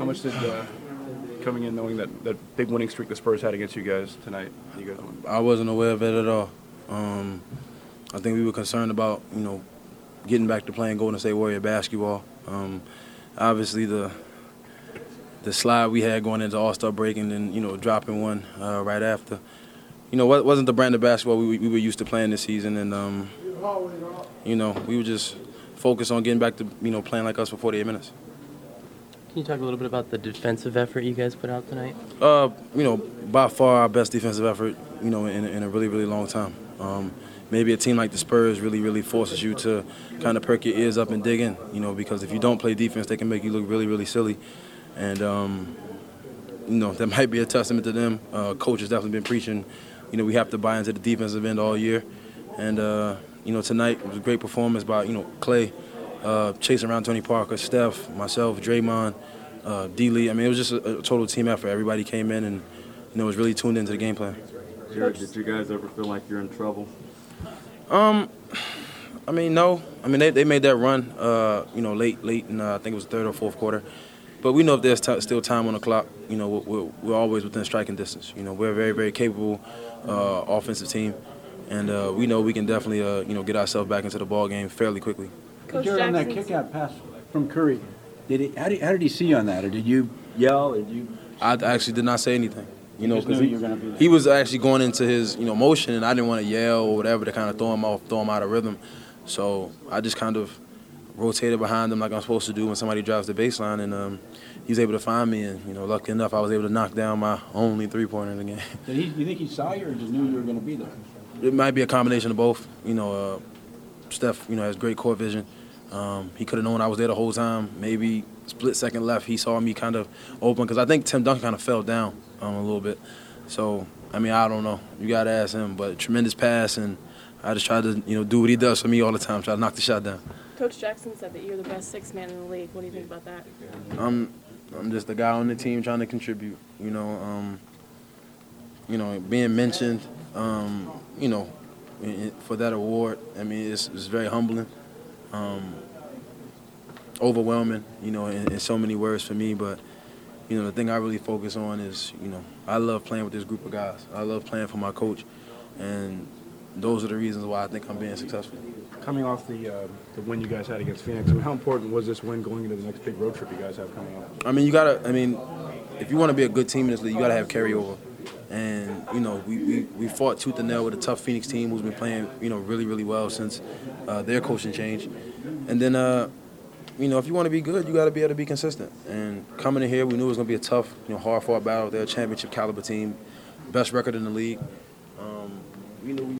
How much did uh, coming in knowing that that big winning streak the Spurs had against you guys tonight? You guys? I wasn't aware of it at all. Um, I think we were concerned about you know getting back to playing Golden State Warrior basketball. Um, obviously the the slide we had going into All Star break and then you know dropping one uh, right after. You know, wasn't the brand of basketball we, we were used to playing this season, and um, you know we were just focused on getting back to you know playing like us for 48 minutes. Can you talk a little bit about the defensive effort you guys put out tonight? Uh, you know, by far our best defensive effort, you know, in, in a really, really long time. Um, maybe a team like the Spurs really, really forces you to kind of perk your ears up and dig in, you know, because if you don't play defense, they can make you look really, really silly. And, um, you know, that might be a testament to them. Uh, coach has definitely been preaching, you know, we have to buy into the defensive end all year. And, uh, you know, tonight was a great performance by, you know, Clay uh, chasing around Tony Parker, Steph, myself, Draymond, uh, D. Lee. I mean, it was just a, a total team effort. Everybody came in and, you know, was really tuned into the game plan. Jarrett, did you guys ever feel like you're in trouble? Um, I mean, no. I mean, they, they made that run, uh, you know, late, late in, uh, I think it was third or fourth quarter. But we know if there's t- still time on the clock, you know, we're, we're, we're always within striking distance. You know, we're a very, very capable uh, offensive team. And uh, we know we can definitely, uh, you know, get ourselves back into the ball game fairly quickly. Coach Jarrett, on that Jackson's- kick-out pass from Curry, did he, how did, how did he see you on that? Or did you yell, or did you? I actually did not say anything. You know, just knew because you were gonna be there. he was actually going into his, you know, motion, and I didn't want to yell or whatever to kind of throw him off, throw him out of rhythm. So I just kind of rotated behind him like I'm supposed to do when somebody drives the baseline, and um, he was able to find me. And you know, lucky enough, I was able to knock down my only three-pointer in the game. Did he, you think he saw you or just knew you were gonna be there? It might be a combination of both. You know, uh, Steph, you know, has great court vision. Um, he could have known I was there the whole time. Maybe split second left, he saw me kind of open because I think Tim Duncan kind of fell down um, a little bit. So I mean, I don't know. You got to ask him. But tremendous pass, and I just tried to you know do what he does for me all the time. Try to knock the shot down. Coach Jackson said that you're the best six man in the league. What do you think about that? I'm I'm just a guy on the team trying to contribute. You know, um, you know, being mentioned, um, you know, for that award. I mean, it's, it's very humbling, um, overwhelming. You know, in, in so many words for me. But you know, the thing I really focus on is, you know, I love playing with this group of guys. I love playing for my coach, and those are the reasons why I think I'm being successful. Coming off the uh, the win you guys had against Phoenix, I mean, how important was this win going into the next big road trip you guys have coming up? I mean, you gotta. I mean, if you want to be a good team in this league, you gotta have carryover. You know, we, we, we fought tooth and nail with a tough Phoenix team who's been playing you know really really well since uh, their coaching change. And then uh, you know, if you want to be good, you got to be able to be consistent. And coming in here, we knew it was gonna be a tough, you know, hard fought battle. They're a championship caliber team, best record in the league. Um, we knew we